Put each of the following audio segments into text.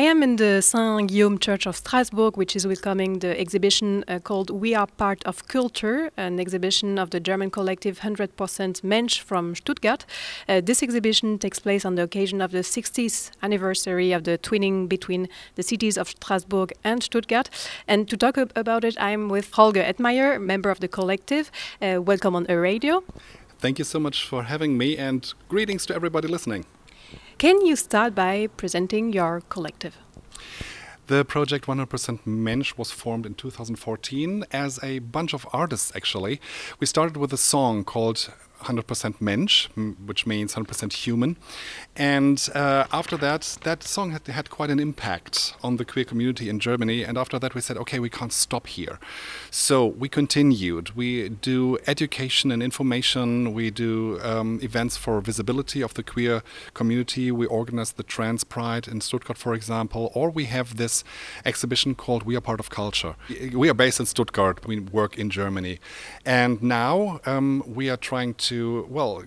I am in the Saint Guillaume Church of Strasbourg, which is welcoming the exhibition uh, called We Are Part of Culture, an exhibition of the German collective 100% Mensch from Stuttgart. Uh, this exhibition takes place on the occasion of the 60th anniversary of the twinning between the cities of Strasbourg and Stuttgart. And to talk about it, I'm with Holger Edmeyer, member of the collective. Uh, welcome on a radio. Thank you so much for having me, and greetings to everybody listening. Can you start by presenting your collective? The project 100% Mensch was formed in 2014 as a bunch of artists, actually. We started with a song called 100% Mensch, which means 100% human. And uh, after that, that song had, had quite an impact on the queer community in Germany. And after that, we said, okay, we can't stop here. So we continued. We do education and information. We do um, events for visibility of the queer community. We organize the Trans Pride in Stuttgart, for example. Or we have this exhibition called We Are Part of Culture. We are based in Stuttgart. We work in Germany. And now um, we are trying to to well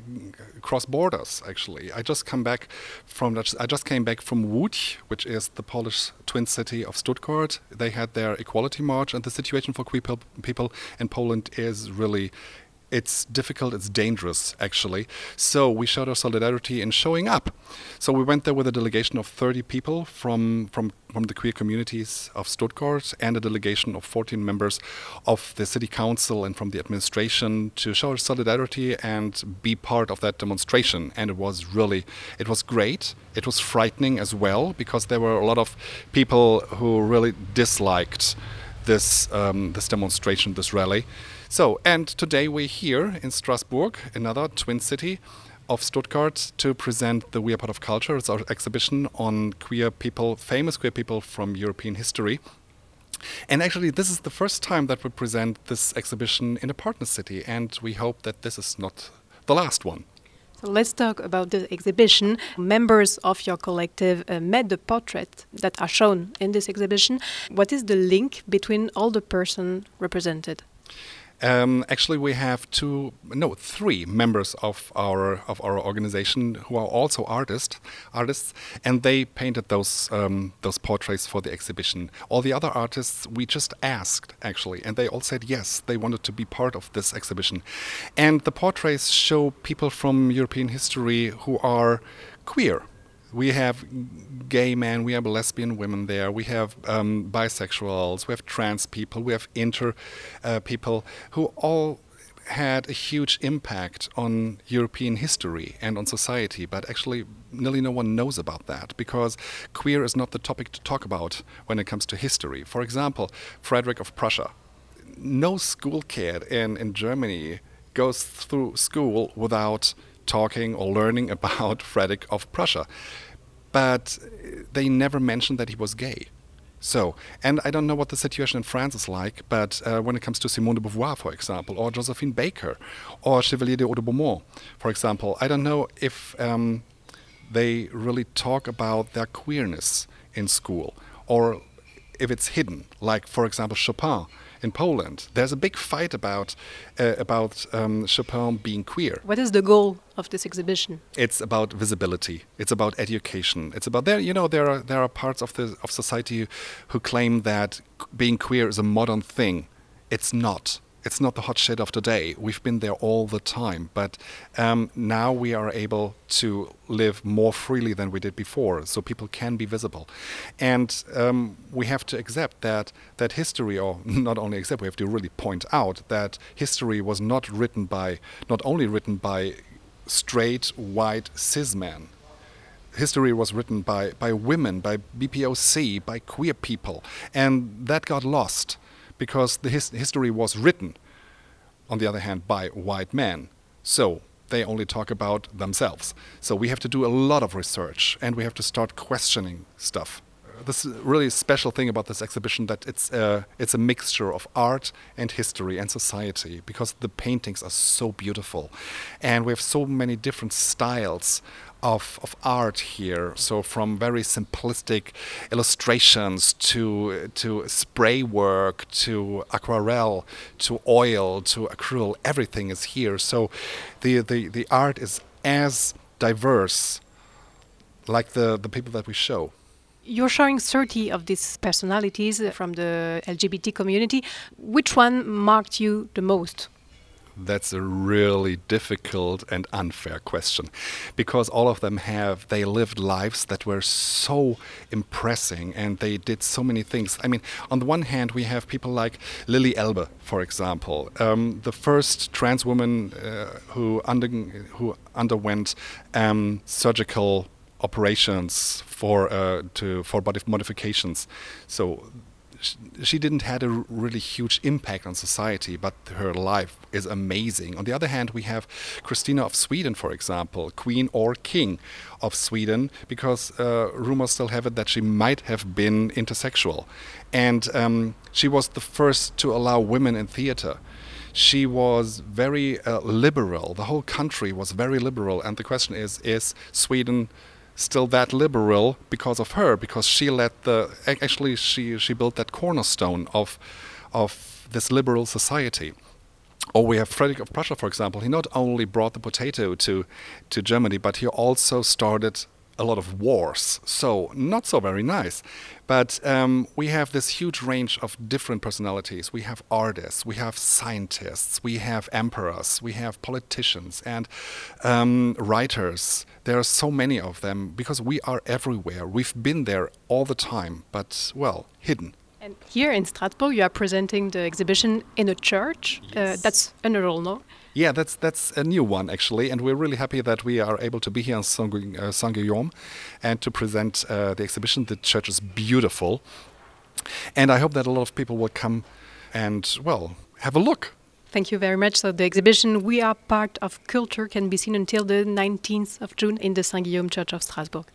cross borders. Actually, I just come back from I just came back from Łódź, which is the Polish twin city of Stuttgart. They had their equality march, and the situation for queer people in Poland is really it's difficult, it's dangerous, actually. So we showed our solidarity in showing up. So we went there with a delegation of 30 people from, from, from the queer communities of Stuttgart and a delegation of 14 members of the city council and from the administration to show our solidarity and be part of that demonstration. And it was really, it was great. It was frightening as well because there were a lot of people who really disliked this um, this demonstration, this rally. So, and today we're here in Strasbourg, another twin city of Stuttgart, to present the We Are Part of Culture. It's our exhibition on queer people, famous queer people from European history. And actually, this is the first time that we present this exhibition in a partner city, and we hope that this is not the last one. Let's talk about the exhibition. Members of your collective uh, made the portraits that are shown in this exhibition. What is the link between all the person represented? Um, actually, we have two, no, three members of our of our organization who are also artists, artists, and they painted those um, those portraits for the exhibition. All the other artists, we just asked actually, and they all said yes, they wanted to be part of this exhibition. And the portraits show people from European history who are queer we have gay men, we have lesbian women there, we have um, bisexuals, we have trans people, we have inter uh, people who all had a huge impact on European history and on society, but actually nearly no one knows about that because queer is not the topic to talk about when it comes to history. For example, Frederick of Prussia. No school kid in, in Germany goes through school without talking or learning about Frederick of Prussia. But they never mentioned that he was gay. So, and I don't know what the situation in France is like, but uh, when it comes to Simone de Beauvoir, for example, or Josephine Baker, or Chevalier de Beaumont, for example, I don't know if um, they really talk about their queerness in school, or if it's hidden, like, for example, Chopin in Poland. There's a big fight about uh, about um, Chopin being queer. What is the goal of this exhibition? It's about visibility. It's about education. It's about there. You know, there are there are parts of the of society who claim that being queer is a modern thing. It's not it's not the hot shit of today. We've been there all the time, but um, now we are able to live more freely than we did before, so people can be visible, and um, we have to accept that that history, or not only accept, we have to really point out that history was not written by, not only written by straight white cis men. History was written by, by women, by BPOC, by queer people, and that got lost because the his history was written, on the other hand, by white men. So they only talk about themselves. So we have to do a lot of research and we have to start questioning stuff. This really special thing about this exhibition that it's a, it's a mixture of art and history and society because the paintings are so beautiful and we have so many different styles of, of art here. So from very simplistic illustrations to to spray work to aquarelle to oil to acrylic, everything is here. So the, the, the art is as diverse like the, the people that we show. You're showing 30 of these personalities from the LGBT community. Which one marked you the most? That's a really difficult and unfair question because all of them have, they lived lives that were so impressing and they did so many things. I mean, on the one hand, we have people like Lili Elbe, for example, um, the first trans woman uh, who, under, who underwent um, surgical operations for, uh, to, for body modifications. So she didn't had a really huge impact on society, but her life is amazing. On the other hand, we have Christina of Sweden, for example, queen or king of Sweden, because uh, rumors still have it that she might have been intersexual, and um, she was the first to allow women in theater she was very uh, liberal. The whole country was very liberal. And the question is is Sweden still that liberal because of her, because she led the actually she she built that cornerstone of of this liberal society. Or we have Frederick of Prussia, for example. He not only brought the potato to to Germany, but he also started a lot of wars. So, not so very nice. But um, we have this huge range of different personalities. We have artists, we have scientists, we have emperors, we have politicians, and um, writers. There are so many of them because we are everywhere. We've been there all the time, but, well, hidden. And here in Strasbourg, you are presenting the exhibition in a church. Uh, yes. Uh, that's unusual, no? Yeah, that's that's a new one actually, and we're really happy that we are able to be here in Saint, uh, Saint Guillaume and to present uh, the exhibition. The church is beautiful, and I hope that a lot of people will come and well have a look. Thank you very much. So the exhibition "We Are Part of Culture" can be seen until the 19th of June in the Saint Guillaume Church of Strasbourg.